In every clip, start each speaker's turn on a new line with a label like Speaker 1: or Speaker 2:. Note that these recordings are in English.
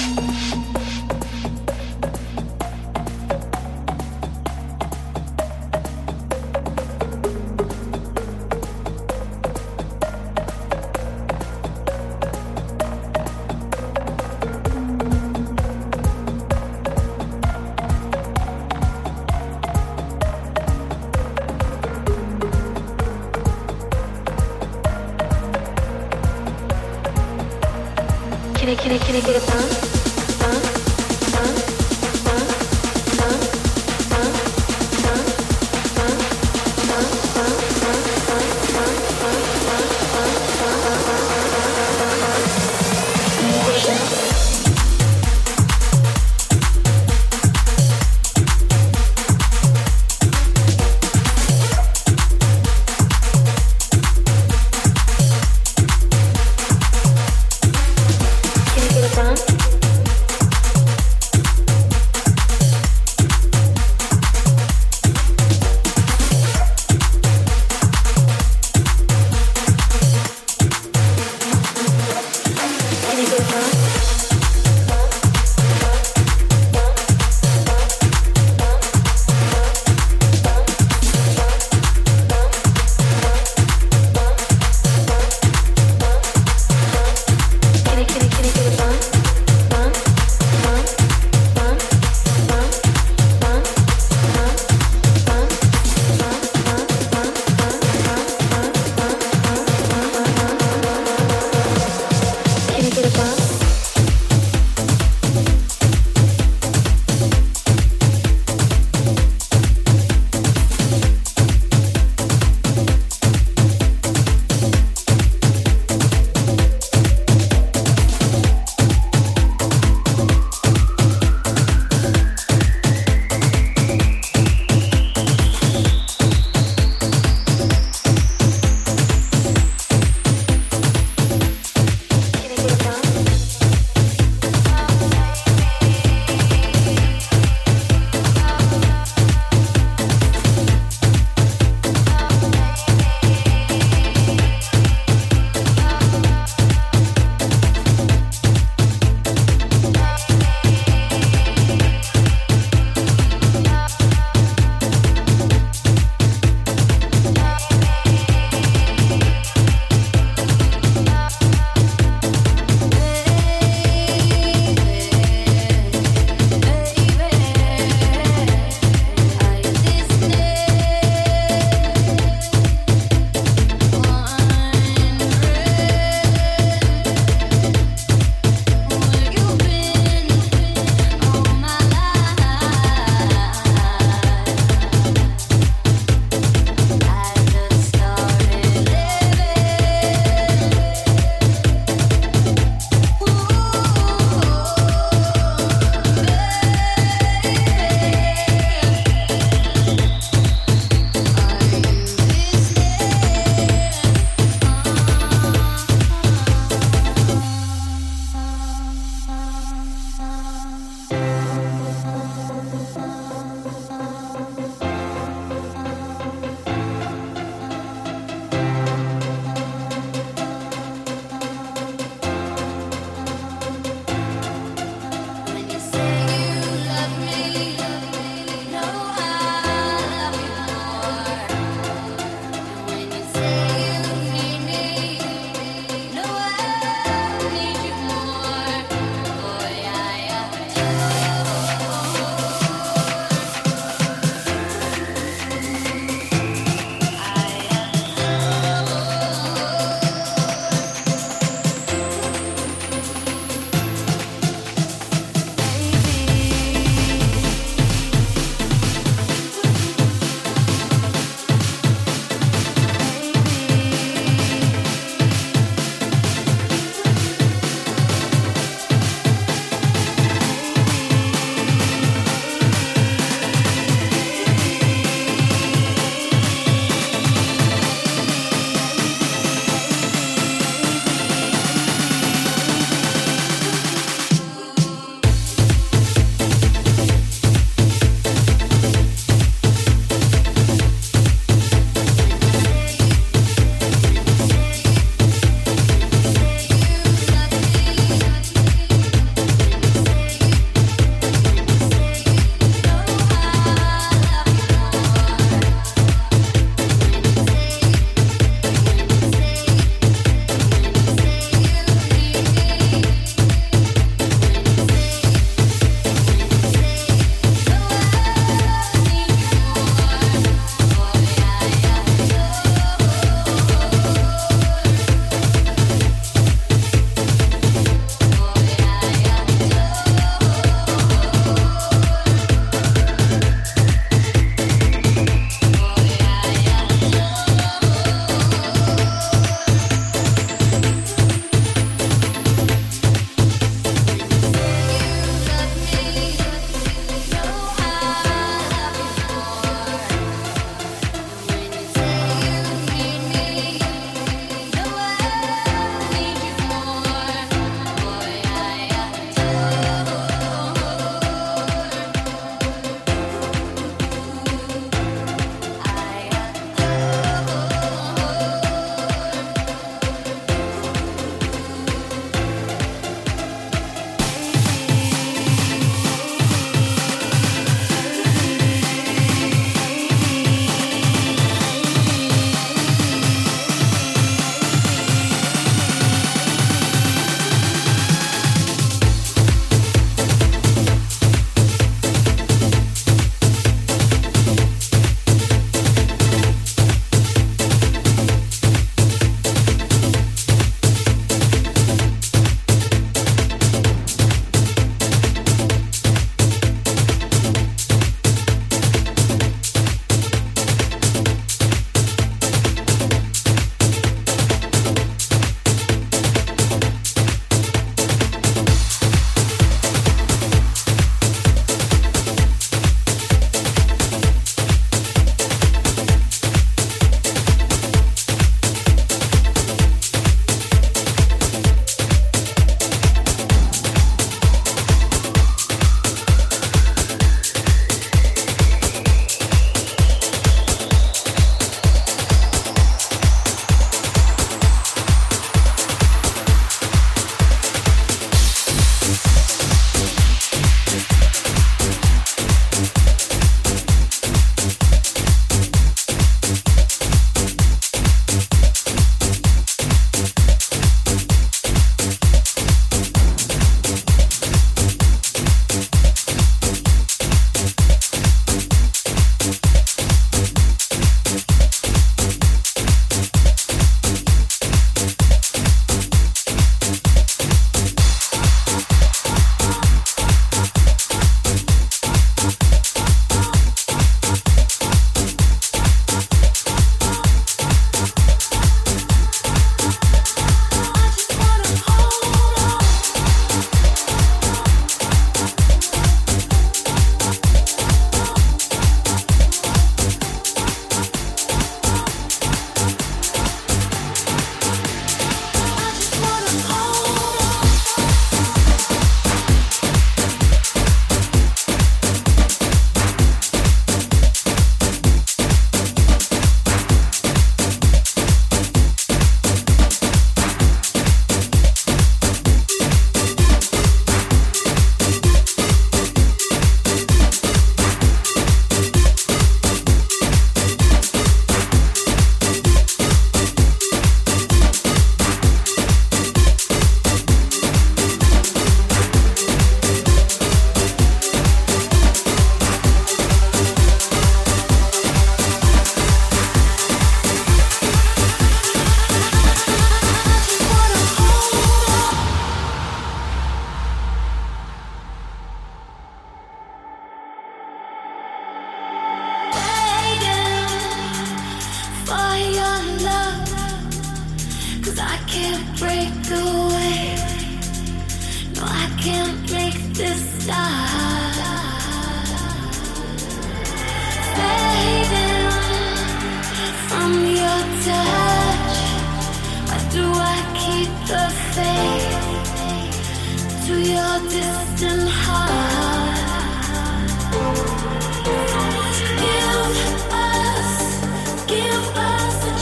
Speaker 1: you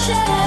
Speaker 1: Thank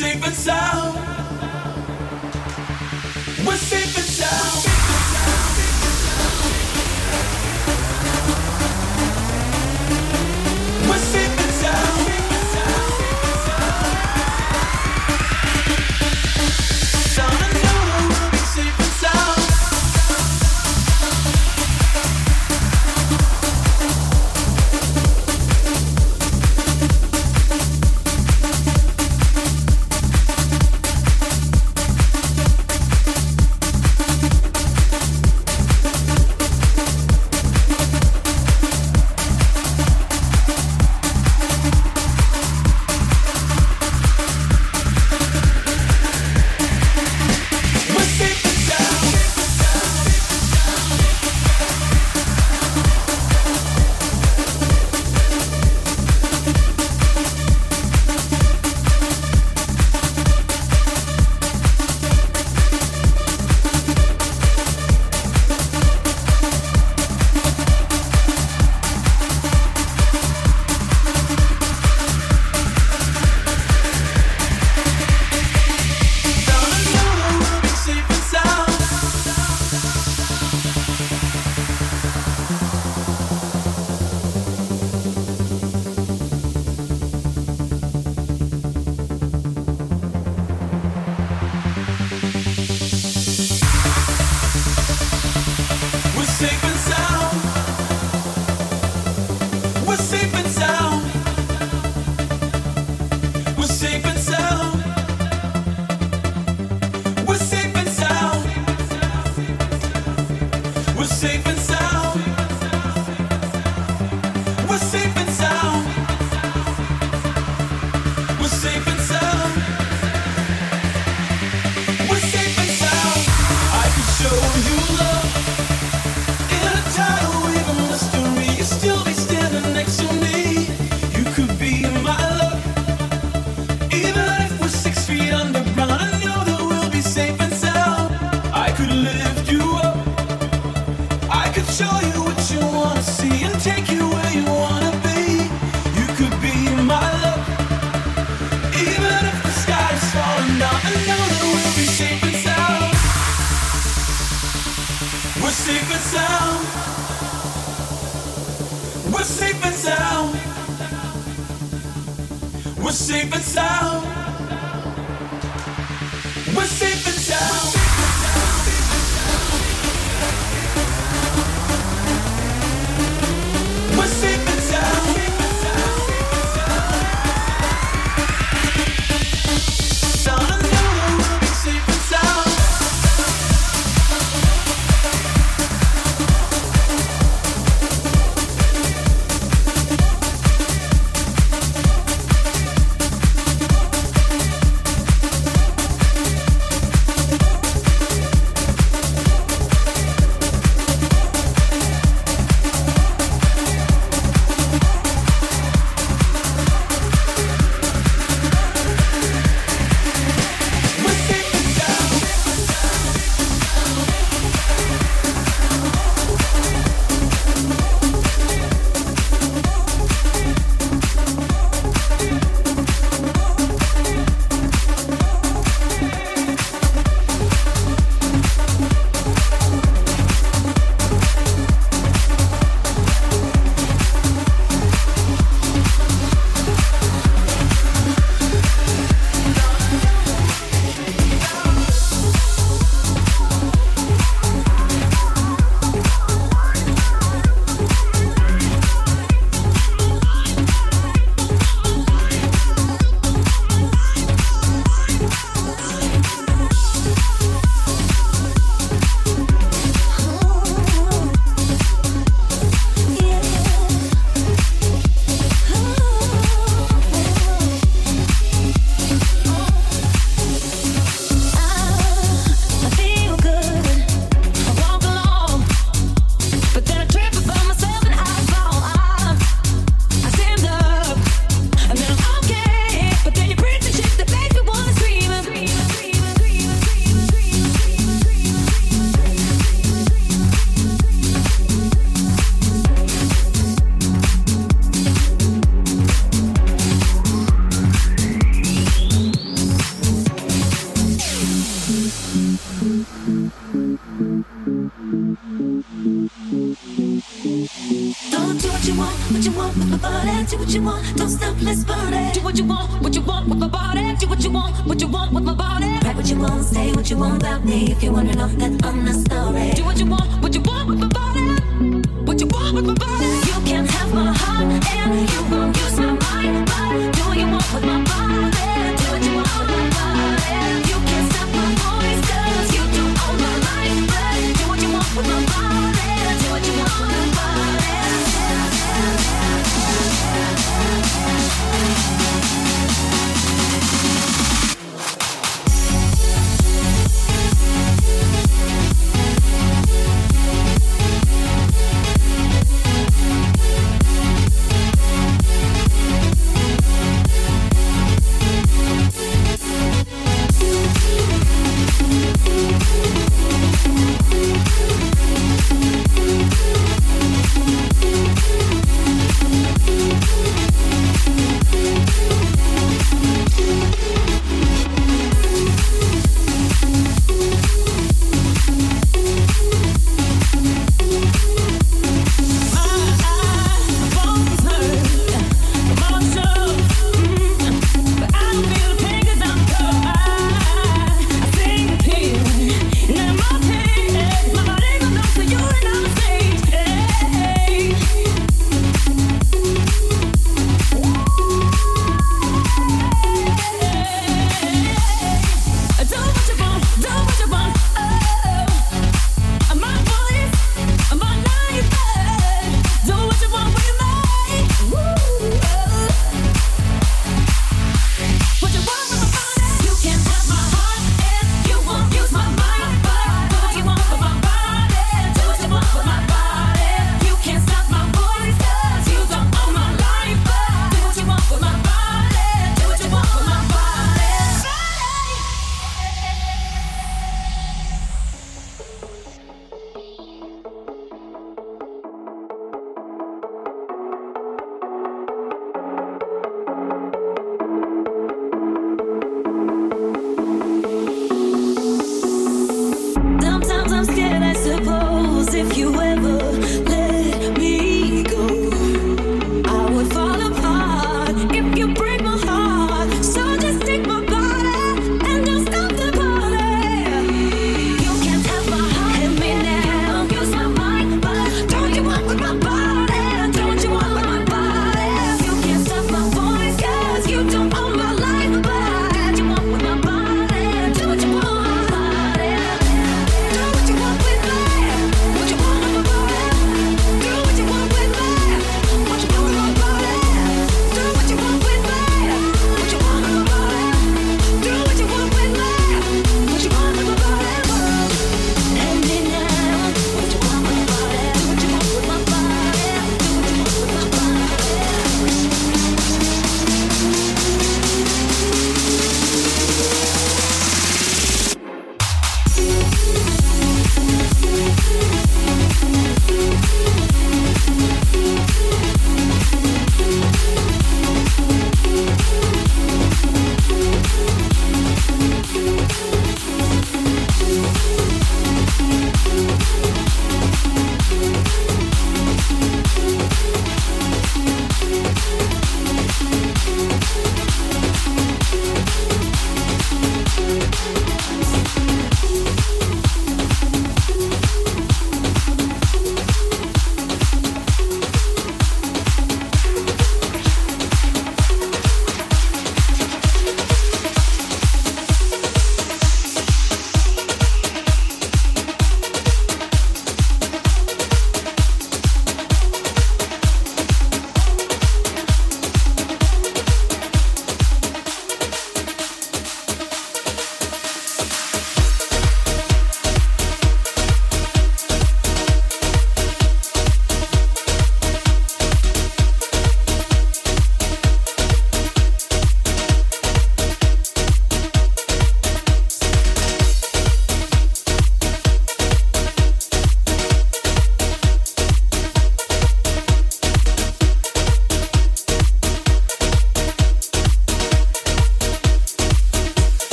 Speaker 2: safe and sound.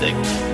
Speaker 3: Music,